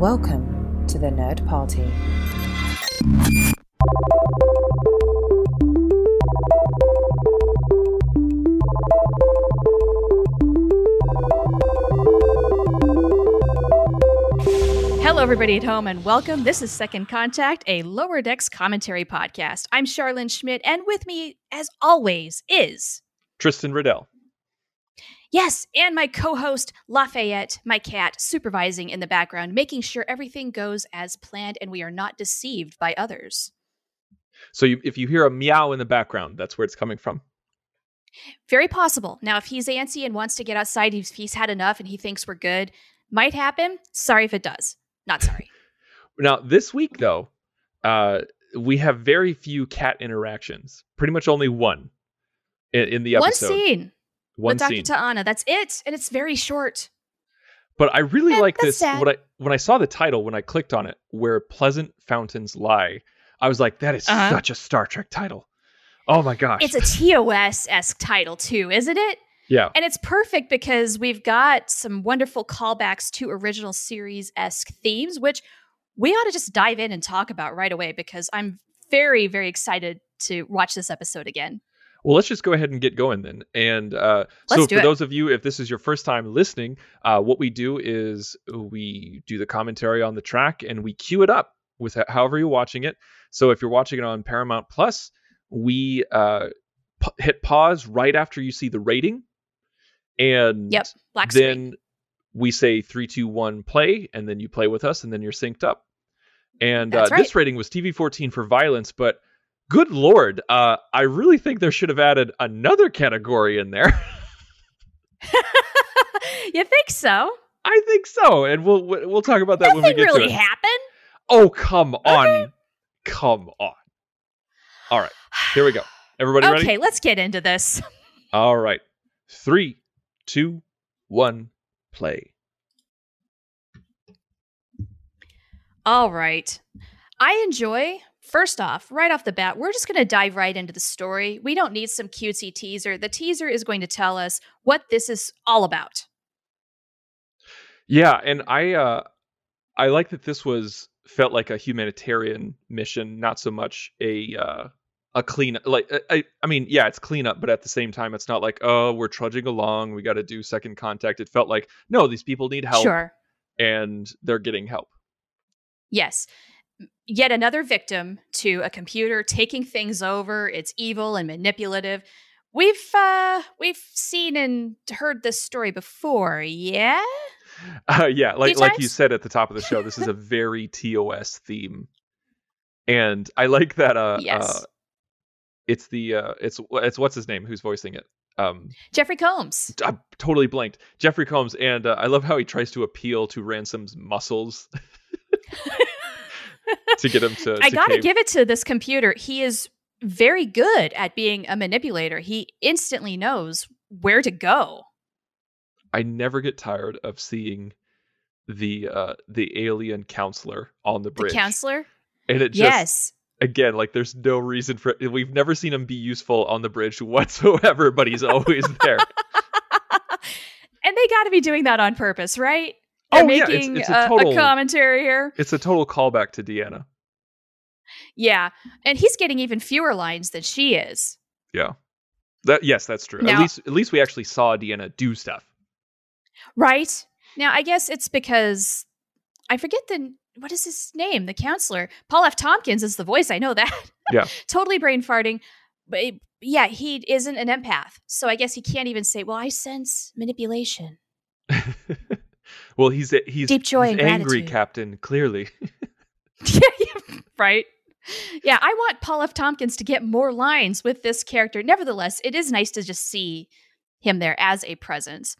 Welcome to the Nerd Party. Hello, everybody at home, and welcome. This is Second Contact, a Lower Decks commentary podcast. I'm Charlene Schmidt, and with me, as always, is Tristan Riddell. Yes, and my co-host Lafayette, my cat, supervising in the background, making sure everything goes as planned and we are not deceived by others. So you, if you hear a meow in the background, that's where it's coming from. Very possible. Now, if he's antsy and wants to get outside, if he's had enough and he thinks we're good, might happen. Sorry if it does. Not sorry. Now, this week though, uh, we have very few cat interactions. Pretty much only one in, in the One episode. scene One with Dr. scene. T'Ana. That's it, and it's very short. But I really Eh, like this. sad. When I when I saw the title, when I clicked on it, where pleasant fountains lie, I was like, that is Uh-huh. such a Star Trek title. Oh my gosh! It's a TOS esque title too, isn't it? yeah. And it's perfect because we've got some wonderful callbacks to original series esque themes, which we ought to just dive in and talk about right away because I'm very, very excited to watch this episode again. Well, let's just go ahead and get going then. And uh, so, for it. those of you, if this is your first time listening, uh, what we do is we do the commentary on the track and we queue it up with however you're watching it. So, if you're watching it on Paramount Plus, we uh, p- hit pause right after you see the rating, and Yep, Black then we say three, two, one, play, and then you play with us, and then you're synced up. And uh, That's this rating was TV 14 for violence, but good lord, uh, I really think there should have added another category in there. you think so? I think so, and we'll we'll talk about that when we Nothing get really to it. happened. oh, come on, Okay. come on. All right, here we go. Everybody ready? okay, let's get into this. All right, three, two, one, play. All right. I enjoy, first off, right off the bat, we're just going to dive right into the story. We don't need some cutesy teaser. The teaser is going to tell us what this is all about. Yeah, and I uh I like that this was felt like a humanitarian mission, not so much a uh a clean like I- I I mean, yeah, it's cleanup, but at the same time it's not like, oh, we're trudging along, we got to do second contact. It felt like, no, these people need help Sure. and they're getting help. Yes. Yet another victim to a computer taking things over. It's evil and manipulative. We've uh we've seen and heard this story before, yeah? Uh, yeah, like like you said at the top of the show, this is a very TOS theme. And I like that uh, Yes. uh it's the uh it's it's what's his name who's voicing it. Um Jeffrey Combs. I totally blanked. Jeffrey Combs, and uh, I love how he tries to appeal to Ransom's muscles to get him to. I to got to cave. give it to this computer. He is very good at being a manipulator. He instantly knows where to go. I never get tired of seeing the uh the alien counselor on the The bridge, counselor? and it just yes. again like there's no reason for it. we've never seen him be useful on the bridge whatsoever, but he's always there. and they got to be doing that on purpose, right? Oh, They're Oh, yeah, it's- making it's a a, total- a commentary here. It's a total callback to Deanna. Yeah. And he's getting even fewer lines than she is. Yeah, that yes, that's true. Now- at least at least we actually saw Deanna do stuff. Right? Now, I guess it's because I forget the what is his name? The counselor. Paul F. Tompkins is the voice. I know that. Yeah. totally brain farting. But it- yeah, he isn't an empath. So I guess he can't even say, well, I sense manipulation. well, he's he's Deep joy he's and angry, gratitude. Captain. Clearly, Yeah, yeah, right? Yeah, I want Paul F. Tompkins to get more lines with this character. Nevertheless, it is nice to just see him there as a presence.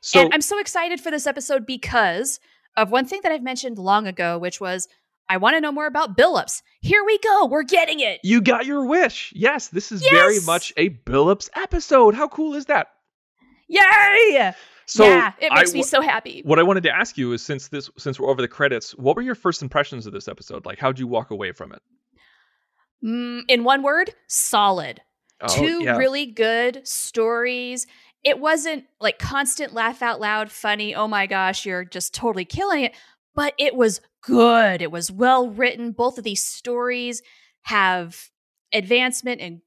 so and I'm so excited for this episode because of one thing that I've mentioned long ago, which was I want to know more about Billups. Here we go. We're getting it. you got your wish. Yes, this is very much a Billups episode. How cool is that? Yay! So yeah, it makes I- me so happy. What I wanted to ask you is, since this, since we're over the credits, what were your first impressions of this episode? Like, how'd you walk away from it? Mm, in one word, solid. Oh, Two yeah. really good stories. It wasn't like constant laugh out loud, funny, oh my gosh, you're just totally killing it. but it was good. It was well written. Both of these stories have advancement and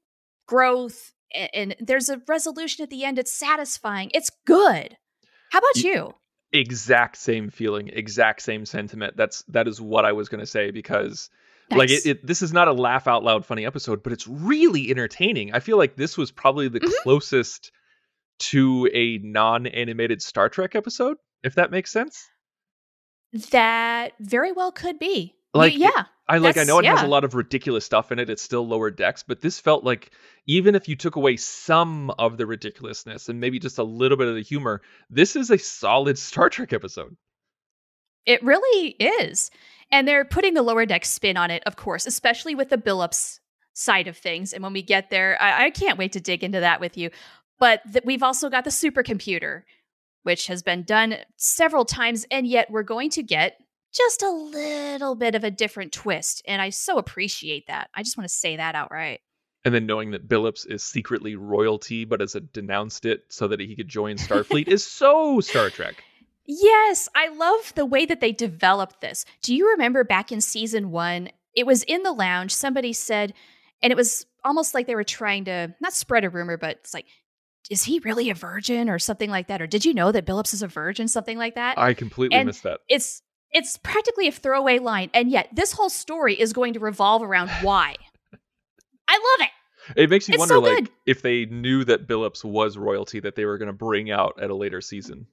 growth, and, and there's a resolution at the end. It's satisfying. It's good. How about You- exact same feeling, exact same sentiment. That's that is what I was going to say because like it, it this is not a laugh out loud funny episode, but it's really entertaining. I feel like this was probably the Mhm. closest to a non-animated Star Trek episode, if that makes sense. that very well could be. Like, yeah. I like I know it has a lot of ridiculous stuff in it. It's still lower decks, but this felt like even if you took away some of the ridiculousness and maybe just a little bit of the humor, this is a solid Star Trek episode. It really is. And they're putting the lower deck spin on it, of course, especially with the Billups side of things. And when we get there, I, I can't wait to dig into that with you. But th- we've also got the supercomputer, which has been done several times, and yet we're going to get just a little bit of a different twist. And I so appreciate that. I just want to say that outright. And then knowing that Billups is secretly royalty, but has denounced it so that he could join Starfleet is so Star Trek. Yes, I love the way that they developed this. Do you remember back in season one? It was in the lounge. Somebody said, and it was almost like they were trying to not spread a rumor, but it's like, is he really a virgin or something like that? Or did you know that Billups is a virgin? Something like that. I completely And- missed that. it's it's practically a throwaway line, and yet this whole story is going to revolve around why. I love it. It makes you It's wonder, so like, if they knew that Billups was royalty that they were going to bring out at a later season.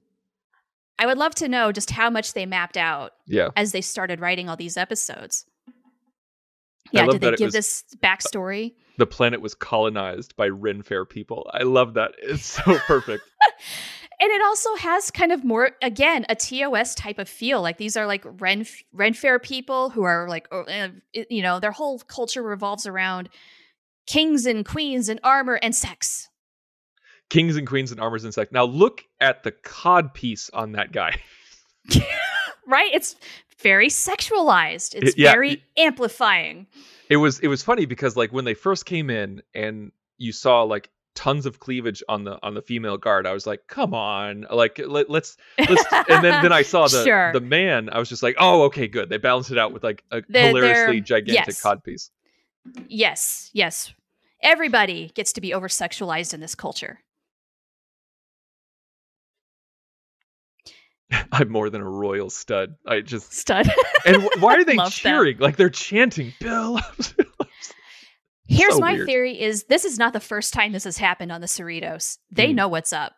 I would love to know just how much they mapped out Yeah. as they started writing all these episodes. Yeah, did they give was- this backstory? The planet was colonized by Ren Fair people. I love that. It's so perfect. And it also has kind of more, again, a TOS type of feel. Like these are like Ren Fair people who are like, oh, eh, it- you know, their whole culture revolves around kings and queens and armor and sex. Kings and queens and armors and sex. Now look at the cod piece on that guy. Right? It's very sexualized. It's It- yeah, very amplifying. It was it was funny because like when they first came in and you saw like tons of cleavage on the on the female guard, I was like, come on, like let, let's let's. and then then I saw the Sure. the man. I was just like, oh, okay, good. They balanced it out with like a They're- hilariously they're- gigantic yes. cod piece. Yes, yes. Everybody gets to be over sexualized in this culture. I'm more than a royal stud. I just Stud. and why are they cheering? Like they're chanting Bill. Here's So my weird. theory is this is not the first time this has happened on the Cerritos. They Mm. know what's up.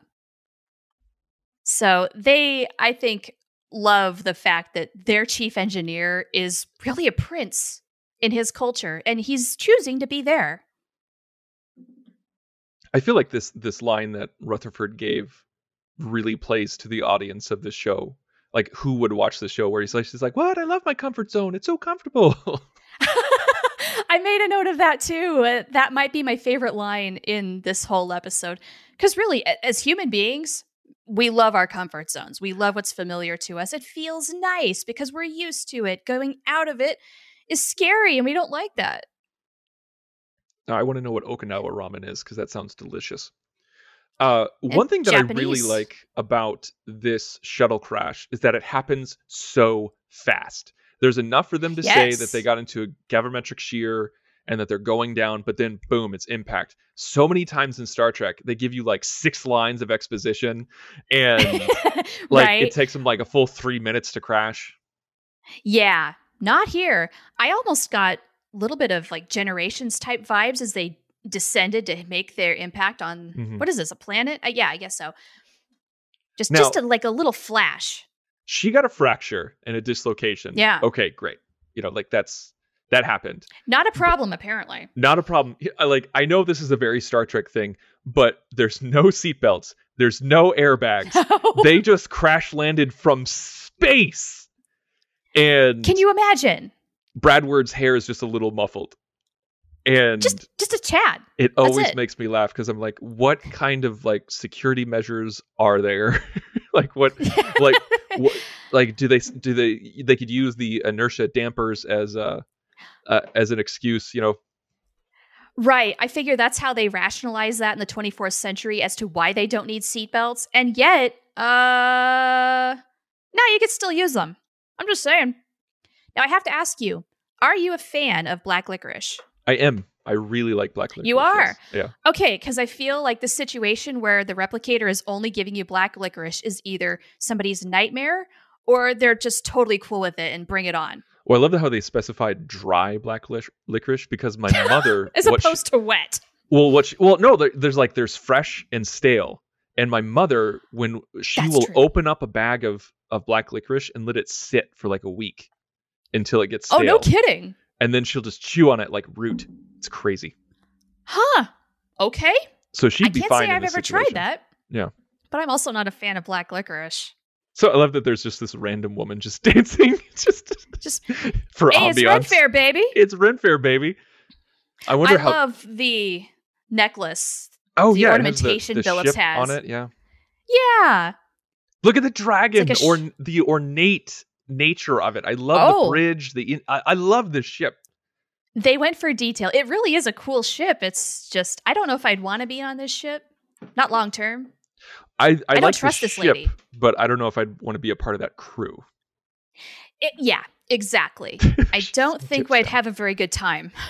So they, I think, love the fact that their chief engineer is really a prince in his culture and he's choosing to be there. I feel like this this line that Rutherford gave really plays to the audience of the show. Like who would watch the show where he's like, she's like, what? I love my comfort zone. It's so comfortable. I made a note of that too. Uh, that might be my favorite line in this whole episode. Because really, as human beings, we love our comfort zones. We love what's familiar to us. It feels nice because we're used to it. Going out of it is scary, and we don't like that. now I want to know what Okinawa ramen is because that sounds delicious. Uh, one thing that I really like about this shuttle crash is that it happens so fast. There's enough for them to say that they got into a gravimetric shear and that they're going down, but then boom, it's impact. So many times in Star Trek, they give you like six lines of exposition, and like right? it takes them like a full three minutes to crash. yeah, not here. I almost got a little bit of like generations type vibes as they descended to make their impact on Mhm. what is this a planet? Uh, yeah, I guess so. Just Now- just a, like a little flash. She got a fracture and a dislocation. Yeah. Okay, great. You know, like that's that happened. Not a problem, apparently. Not a problem. Like I know this is a very Star Trek thing, but there's no seatbelts. There's no airbags. they just crash landed from space. And Can you imagine? Bradward's hair is just a little muffled. And Just just a Chad. it always it. makes me laugh because I'm like, what kind of like security measures are there? like what like what, like do they do they they could use the inertia dampers as a uh, as an excuse, you know? Right. I figure that's how they rationalize that in the 24th century as to why they don't need seatbelts. And yet, uh no, you could still use them. I'm just saying. Now I have to ask you: Are you a fan of black licorice? I am. I really like black licorice. You are? Yeah. Okay, because I feel like the situation where the replicator is only giving you black licorice is either somebody's nightmare or they're just totally cool with it and bring it on, Well, I love how they specified dry black lic- licorice because my mother, as what she- opposed to wet. well, what she, well, no, there, there's like there's fresh and stale, and my mother, when she That's will true. open up a bag of of black licorice and let it sit for like a week until it gets stale, Oh, no kidding. and then she'll just chew on it like root. It's crazy. Huh. Okay. So she'd I be can't fine. say in I've this ever situation. tried that. Yeah. But I'm also not a fan of black licorice. So I love that there's just this random woman just dancing, just Just for hey, it's ambiance. Red Fair, baby. It's Ren Fair, baby. I wonder I how. I love the necklace. oh the yeah, ornamentation the, the ship has. on it. Yeah. Yeah. Look at the dragon, like sh- or the ornate nature of it. I love the Oh. bridge. The in- I, I love this ship. They went for detail. It really is a cool ship. It's just I don't know if I'd want to be on this ship. Not long term. I I, I don't like trust the this ship, lady. but I don't know if I'd want to be a part of that crew. It, yeah, exactly. I don't think I'd have a very good time.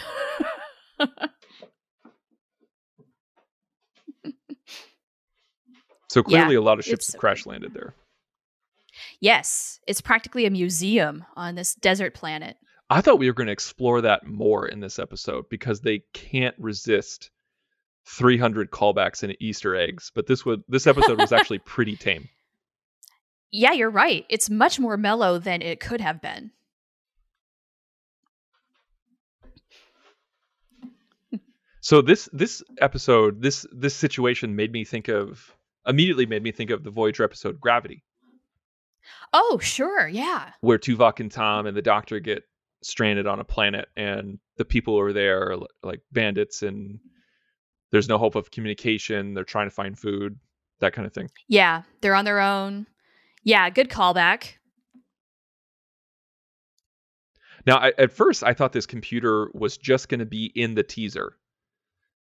So Yeah, clearly, a lot of ships have crash landed there. yes, it's practically a museum on this desert planet. I thought we were going to explore that more in this episode because they can't resist 300 callbacks and Easter eggs. But this would this episode was actually pretty tame. Yeah, you're right. It's much more mellow than it could have been. So this this episode, this this situation made me think of immediately made me think of the Voyager episode Gravity, Oh, sure. Yeah. where Tuvok and Tom and the Doctor get stranded on a planet, and the people who are there are like bandits, and there's no hope of communication. They're trying to find food, that kind of thing. Yeah. They're on their own. Yeah, good callback. Now, I, at first, I thought this computer was just going to be in the teaser,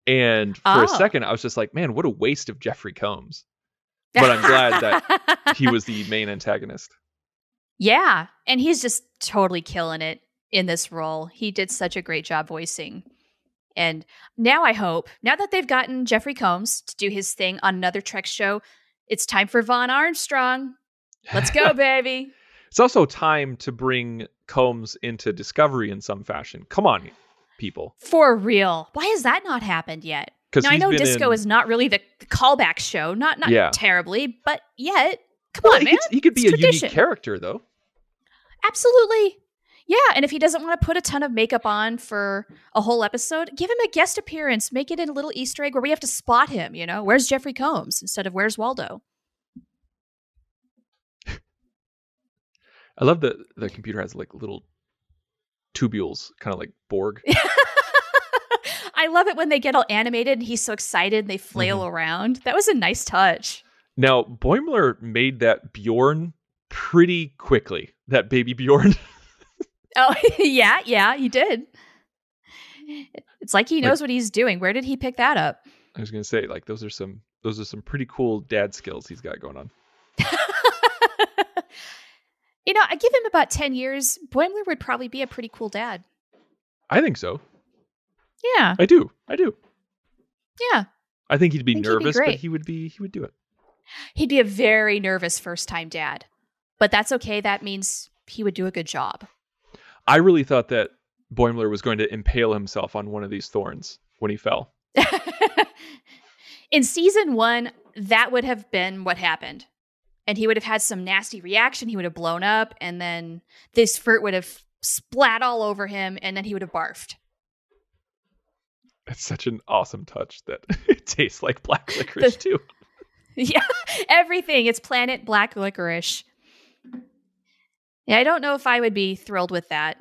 and for Oh. a second, I was just like, "Man, what a waste of Jeffrey Combs." But I'm glad that He was the main antagonist. Yeah, and he's just totally killing it in this role. He did such a great job voicing. And now I hope, now that they've gotten Jeffrey Combs to do his thing on another Trek show, it's time for Vaughn Armstrong. Let's go, baby. It's also time to bring Combs into Discovery in some fashion. Come on, people. For real. Why has that not happened yet? Now I know Disco is not really the callback show, not not Yeah. terribly, but yet, come well, on, he, man. could, he could be It's a tradition. unique character, though. Absolutely. Yeah, and if he doesn't want to put a ton of makeup on for a whole episode, give him a guest appearance. Make it a little Easter egg where we have to spot him, you know? Where's Jeffrey Combs instead of where's Waldo? I love that the computer has like little tubules, kind of like Borg. I love it when they get all animated and he's so excited and they flail Mm-hmm. around. That was a nice touch. Now, Boimler made that Bjorn pretty quickly. That baby Bjorn. Oh, yeah, yeah, he did. It's like he Like- knows what he's doing. Where did he pick that up? I was gonna say, like, those are some those are some pretty cool dad skills he's got going on. you know, I give him about 10 years. Boimler would probably be a pretty cool dad. I think so. Yeah, I do. I do. yeah. I think he'd be think he'd be nervous, but he would be he would do it. He'd be a very nervous first time dad. But that's okay. That means he would do a good job. I really thought that Boimler was going to impale himself on one of these thorns when he fell. In season one, that would have been what happened. And he would have had some nasty reaction. He would have blown up, and then this fruit would have splat all over him, and then he would have barfed. It's such an awesome touch that it tastes like black licorice too. yeah, everything. It's planet black licorice. Yeah, I don't know if I would be thrilled with that.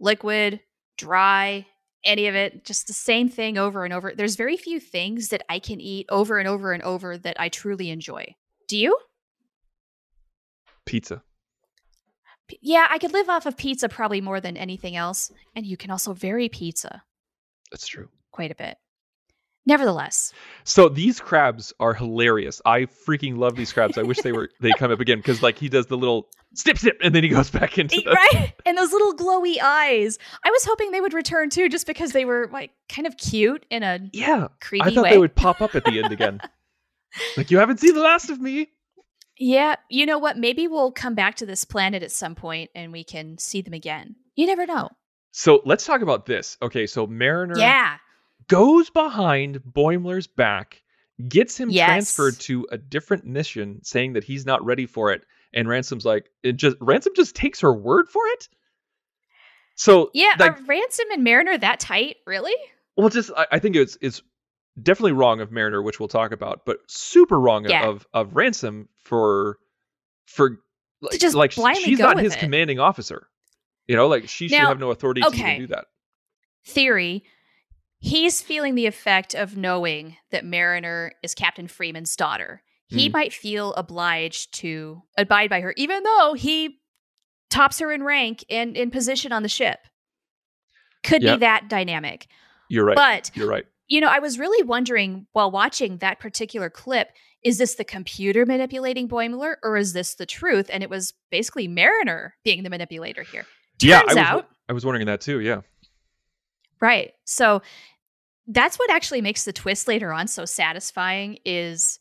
Liquid, dry, any of it, just the same thing over and over. There's very few things that I can eat over and over and over that I truly enjoy. Do you? Pizza. P- Yeah, I could live off of pizza probably more than anything else. And you can also vary pizza That's true. quite a bit. Nevertheless, So these crabs are hilarious. I freaking love these crabs. I wish they were they come up again because like he does the little snip snip and then he goes back into the right? And those little glowy eyes. I was hoping they would return too, just because they were like kind of cute in a Yeah. creepy I thought way. they would pop up at the end again. like you haven't seen the last of me. Yeah, you know what? Maybe we'll come back to this planet at some point and we can see them again. You never know. So let's talk about this. Okay, so Mariner Yeah. Goes behind Boimler's back, gets him Yes. transferred to a different mission, saying that he's not ready for it. And Ransom's like, it just Ransom just takes her word for it. So Yeah, like, are Ransom and Mariner that tight? Really? well, just I, I think it's it's definitely wrong of Mariner, which we'll talk about, but super wrong Yeah. of of Ransom for for like, just like she's not his it. commanding officer. You know, like she should have no authority to okay. even do that. Theory. He's feeling the effect of knowing that Mariner is Captain Freeman's daughter. He Mm. might feel obliged to abide by her, even though he tops her in rank and in position on the ship. Could Yeah. be that dynamic. You're right. But You're right. You know, I was really wondering while watching that particular clip is this the computer manipulating Boimler or is this the truth? And it was basically Mariner being the manipulator here. Turns yeah, I was, out, I was wondering that too. Yeah. right. So that's what actually makes the twist later on so satisfying is,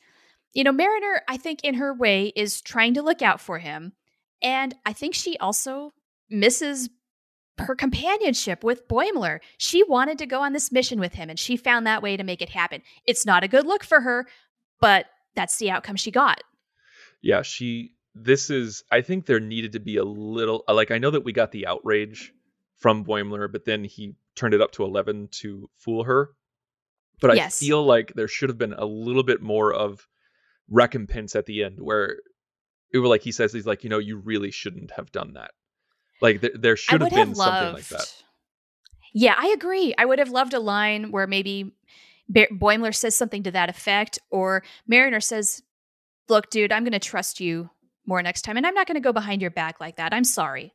you know, Mariner, I think in her way is trying to look out for him. And I think she also misses her companionship with Boimler. She wanted to go on this mission with him and she found that way to make it happen. It's not a good look for her, but that's the outcome she got. yeah she this is i think there needed to be a little like i know that we got the outrage from boimler but then he turned it up to 11 to fool her but Yes. i feel like there should have been a little bit more of recompense at the end where it was like he says he's like you know you really shouldn't have done that like there, there should have been have something like that Yeah, I agree. I would have loved a line where maybe Be- Boimler says something to that effect, or Mariner says, "Look, dude, I'm going to trust you more next time, and I'm not going to go behind your back like that. I'm sorry.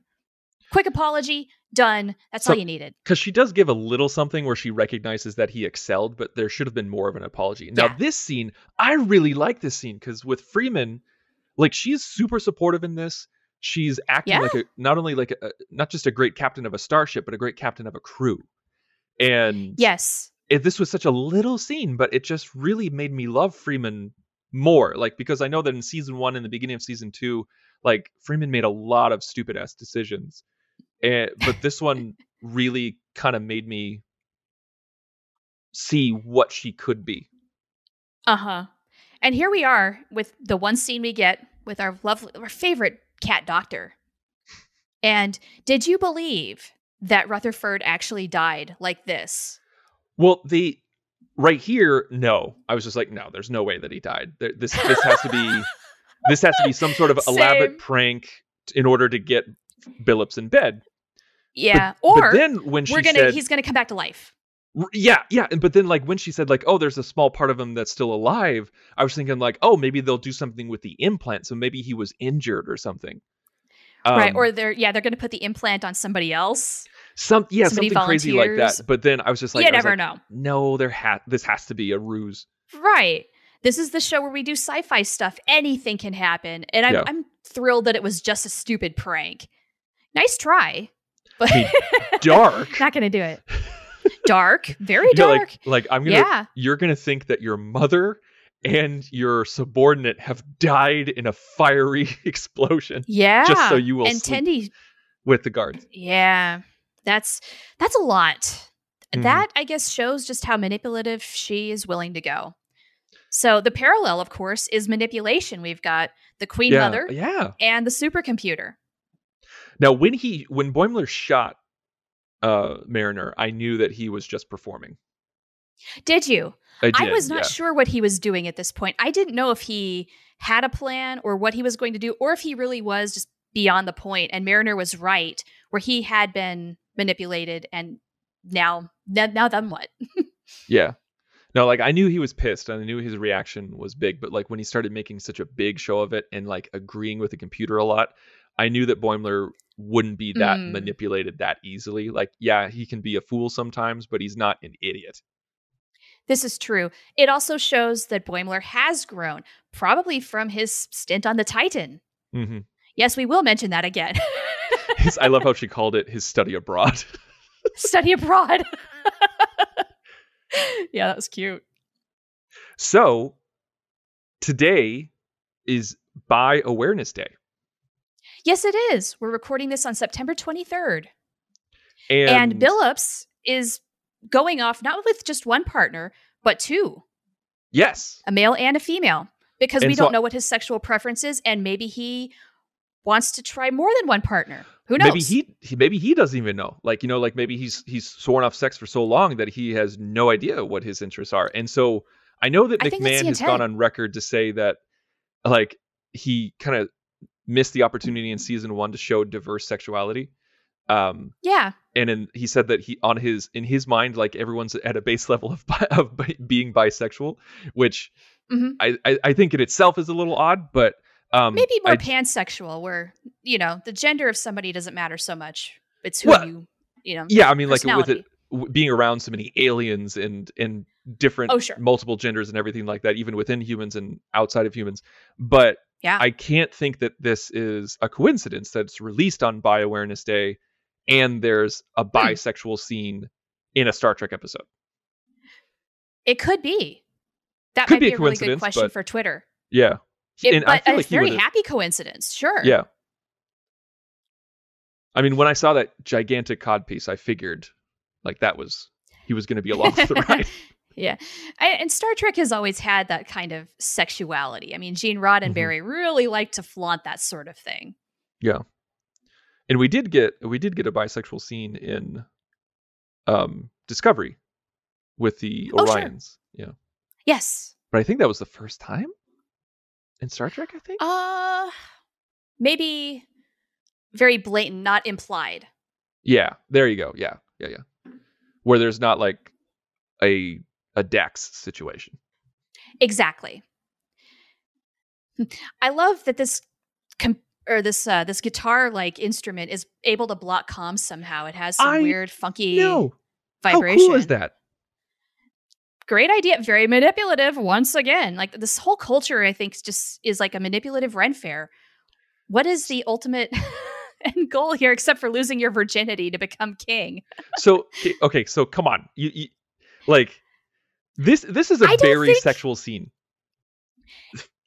Quick apology, done. That's So- all you needed." because she does give a little something where she recognizes that he excelled, but there should have been more of an apology. Now, Yeah. this scene, I really like this scene because with Freeman, like she's super supportive in this. She's acting Yeah. like a not only like a, not just a great captain of a starship, but a great captain of a crew. And Yes, it, this was such a little scene, but it just really made me love Freeman more. Like because I know that in season one, in the beginning of season two, like Freeman made a lot of stupid ass decisions, and but this one really kind of made me see what she could be. uh huh. And here we are with the one scene we get with our lovely, our favorite cat doctor. And did you believe that Rutherford actually died like this? Well, the right here, no, I was just like, no, there's no way that he died. This this has to be this has to be some sort of Same. elaborate prank in order to get Billups in bed. Yeah, But or then when she we're gonna said, he's gonna come back to life. Yeah, yeah, and- but then like when she said like, "Oh, there's a small part of him that's still alive," I was thinking like, "Oh, maybe they'll do something with the implant, so maybe he was injured or something." right. Um, Or they're yeah, they're gonna put the implant on somebody else. some yeah, somebody something crazy like that. But then I was just like, you never like, know. No, there ha- this has to be a ruse. Right. This is the show where we do sci-fi stuff. Anything can happen. And I'm Yeah. I'm thrilled that it was just a stupid prank. Nice try. But Dark. not gonna do it. Dark. Very dark. like, like I'm gonna, yeah. you're gonna think that your mother and your subordinate have died in a fiery explosion Yeah. Just so you will and. Tendi with the guards. Yeah. That's that's a lot. Mhm. That I guess shows just how manipulative she is willing to go. So the parallel, of course, is manipulation. We've got the Queen yeah, Mother yeah. and the supercomputer. Now, when he when Boimler shot uh Mariner, I knew that he was just performing. Did you? I, I was not yeah. sure what he was doing at this point. I didn't know if he had a plan or what he was going to do, or if he really was just beyond the point. And Mariner was right, where he had been manipulated, and now, now, now then what? Yeah. No, like I knew he was pissed and I knew his reaction was big, but like when he started making such a big show of it and like agreeing with the computer a lot, I knew that Boimler wouldn't be that Mm. manipulated that easily. Like, yeah, he can be a fool sometimes, but he's not an idiot. This is true. It also shows that Boimler has grown, probably from his stint on the Titan. hmm Yes, we will mention that again. His, I love how she called it his study abroad. Study abroad. yeah, that was cute. so today is Bi Awareness Day, Yes, it is. We're recording this on September 23rd. and, And, Billups is going off not with just one partner, but two yes, a male and a female, because And we so- don't know what his sexual preference is. And maybe he wants to try more than one partner. Who knows? maybe he, he maybe he doesn't even know. Like you know, like maybe he's he's sworn off sex for so long that he has no idea what his interests are. And so I know that I McMahan has gone on record to say that like he kind of missed the opportunity in season one to show diverse sexuality. Um, Yeah. and in, he said that he on his in his mind like everyone's at a base level of of being bisexual, which Mhm. I, I I think in itself is a little odd, but um, Maybe more I- pansexual, where, you know, the gender of somebody doesn't matter so much. It's who Well, you, you know. yeah, I mean like with it being around so many aliens and and different Oh, sure. multiple genders and everything like that, even within humans and outside of humans. But Yeah. I can't think that this is a coincidence that it's released on Bi Awareness Day, and there's a Hmm. bisexual scene in a Star Trek episode. It could be. That Could might be be, a really good question but- for Twitter. Yeah, It, and but I feel a like very happy coincidence. Sure. Yeah. I mean, when I saw that gigantic cod piece, I figured like that was he was going to be along for the ride. Yeah. I, and Star Trek has always had that kind of sexuality. I mean, Gene Mm-hmm. Roddenberry really liked to flaunt that sort of thing. Yeah. And we did get we did get a bisexual scene in um Discovery with the Oh, sure. Orions. Yeah. Yes. But I think that was the first time in Star Trek, I think. Uh, maybe very blatant, not implied. yeah, there you go. Yeah. Yeah, yeah. Where there's not like a a Dex situation. Exactly. I love that this com- or this uh, this guitar like instrument is able to block comms somehow. It has some I weird, funky No. vibration. How cool is that? Great idea. Very manipulative. Once again, like this whole culture, I think, just is like a manipulative Ren fair. What is the ultimate end goal here, except for losing your virginity to become king? So okay, okay, so come on. You, you like this this is a very think- sexual scene.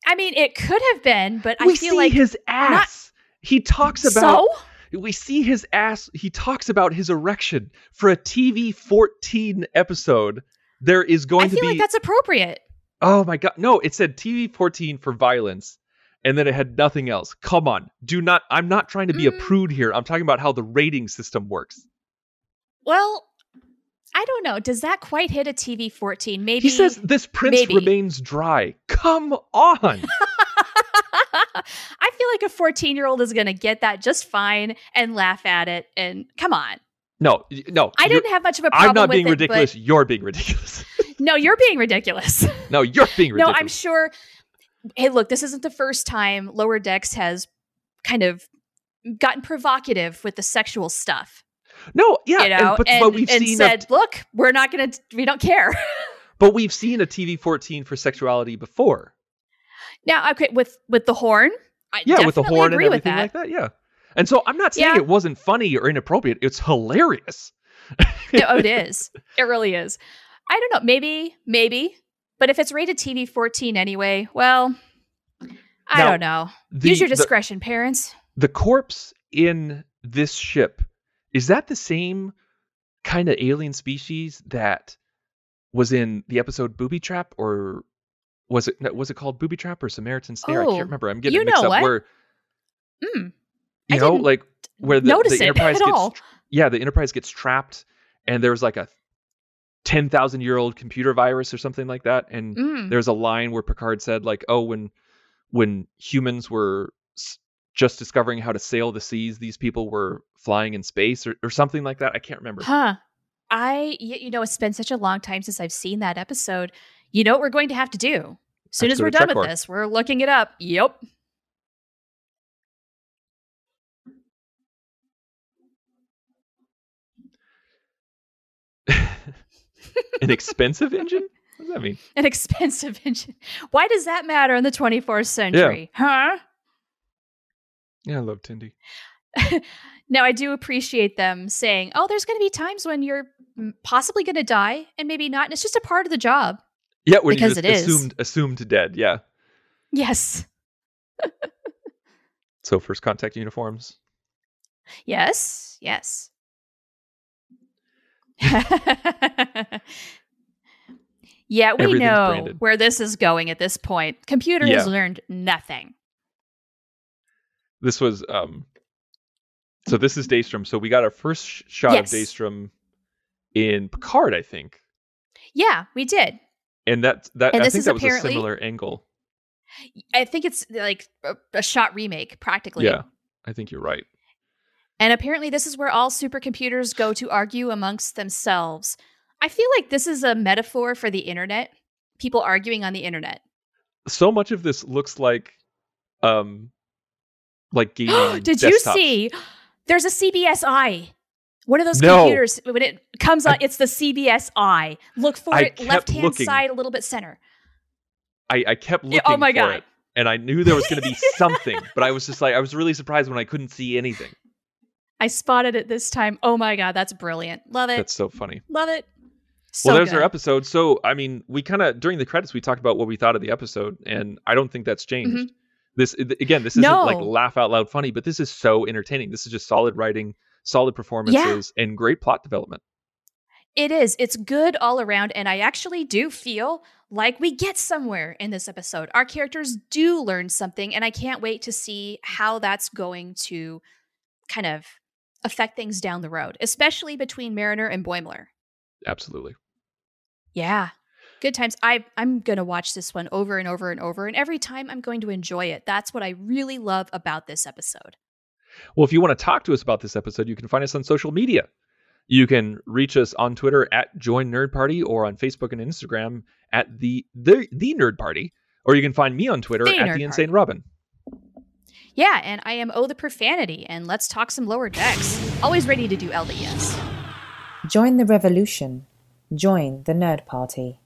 I mean, it could have been, but we I feel see like his ass. he talks about so. we see his ass he talks about his erection for a tv 14 episode there is going to be I to feel be like that's appropriate. oh my god no it said tv 14 for violence and then it had nothing else come on do not i'm not trying to be a Mm. prude here i'm talking about how the rating system works Well, I don't know. Does that quite hit a TV 14? Maybe. he says this prince maybe. remains dry come on I feel like a 14 year old is going to get that just fine and laugh at it. And come on. no no I didn't have much of a problem i'm not being it, ridiculous you're being ridiculous no, you're being ridiculous. no you're being ridiculous. no, I'm sure. Hey, look, this isn't the first time Lower Decks has kind of gotten provocative with the sexual stuff. No yeah you know, and, but, and, but we've and seen a said, look, we're not going to, we don't care. But we've seen a TV 14 for sexuality before. now, okay, with with the horn, I Yeah, with the horn and everything that. like that. Yeah. And so I'm not saying Yeah. it wasn't funny or inappropriate. It's hilarious. Yeah, oh, it is. It really is. I don't know. Maybe, maybe. But if it's rated TV 14 anyway, well, I Now, don't know. The, Use your the- discretion, parents. The, corpse in this ship, is that the same kind of alien species that was in the episode Booby Trap or was it no, was it called Booby Trap or Samaritan Snare? I Oh, can't remember. I'm getting you mixed up what? where Mm, you I know like where the, the Enterprise gets all. yeah, the Enterprise gets trapped, and there's like a ten thousand year old computer virus or something like that, and mm. there's a line where Picard said like, "Oh, when when humans were just discovering how to sail the seas, these people were flying in space or, or something like that." I can't remember. Huh. I, you know, it's been such a long time since I've seen that episode. You know what we're going to have to do? As soon as we're done with this, we're looking it up. Yep. An expensive engine? What does that mean? An expensive engine. Why does that matter in the 24th century? Yeah. Huh? Yeah, I love Tendi. now, I do appreciate them saying, oh, there's going to be times when you're mm, possibly going to die and maybe not. And it's just a part of the job. Yeah, when Because you it just is. assumed assumed dead. Yeah. Yes. So first contact uniforms. Yes. Yes. yeah, we know where this is going at this point. Computer has Yeah. learned nothing. This was um. So this is Daystrom. So we got our first sh- shot Yes. of Daystrom in Picard, I think, Yeah, we did. and that that And I this think is that was a similar angle. I think it's like a, a shot remake, practically. Yeah, I think you're right. And apparently, this is where all supercomputers go to argue amongst themselves. I feel like this is a metaphor for the internet. People arguing on the internet. So much of this looks like, um, like gaming. Did you see? There's a CBSI. One of those No. computers when it comes on, I- it's the CBSI. Look for I it, left hand side, a little bit center. I, I kept Yeah, oh looking. oh my for God. it, and I knew there was going to be something, but I was just like, I was really surprised when I couldn't see anything. I spotted it this time. Oh my god, that's brilliant. Love it. That's so funny. Love it. So well, there's good. our episode. So, I mean, we kind of during the credits we talked about what we thought of the episode, and I don't think that's mm-hmm. changed. This again, this isn't like Mm-hmm. Laugh out loud funny, but this is so entertaining. This is just solid writing, solid performances, and great plot development. It is. It's good all around. And I actually do feel like we get somewhere in this episode. Our characters do learn something. And I can't wait to see how that's going to kind of affect things down the road, especially between Mariner and Boimler. Absolutely. Yeah. Good times. I, I'm going to watch this one over and over and over. And every time I'm going to enjoy it. That's what I really love about this episode. Well, if you want to talk to us about this episode, you can find us on social media. You can reach us on Twitter at Join Nerd Party or on Facebook and Instagram at the the, the Nerd Party. Or you can find me on Twitter The at Nerd the Insane Party. Robin. Yeah. And I am Oh the Profanity. And let's talk some lower decks. Always ready to do LDS. Join the revolution. Join the Nerd Party.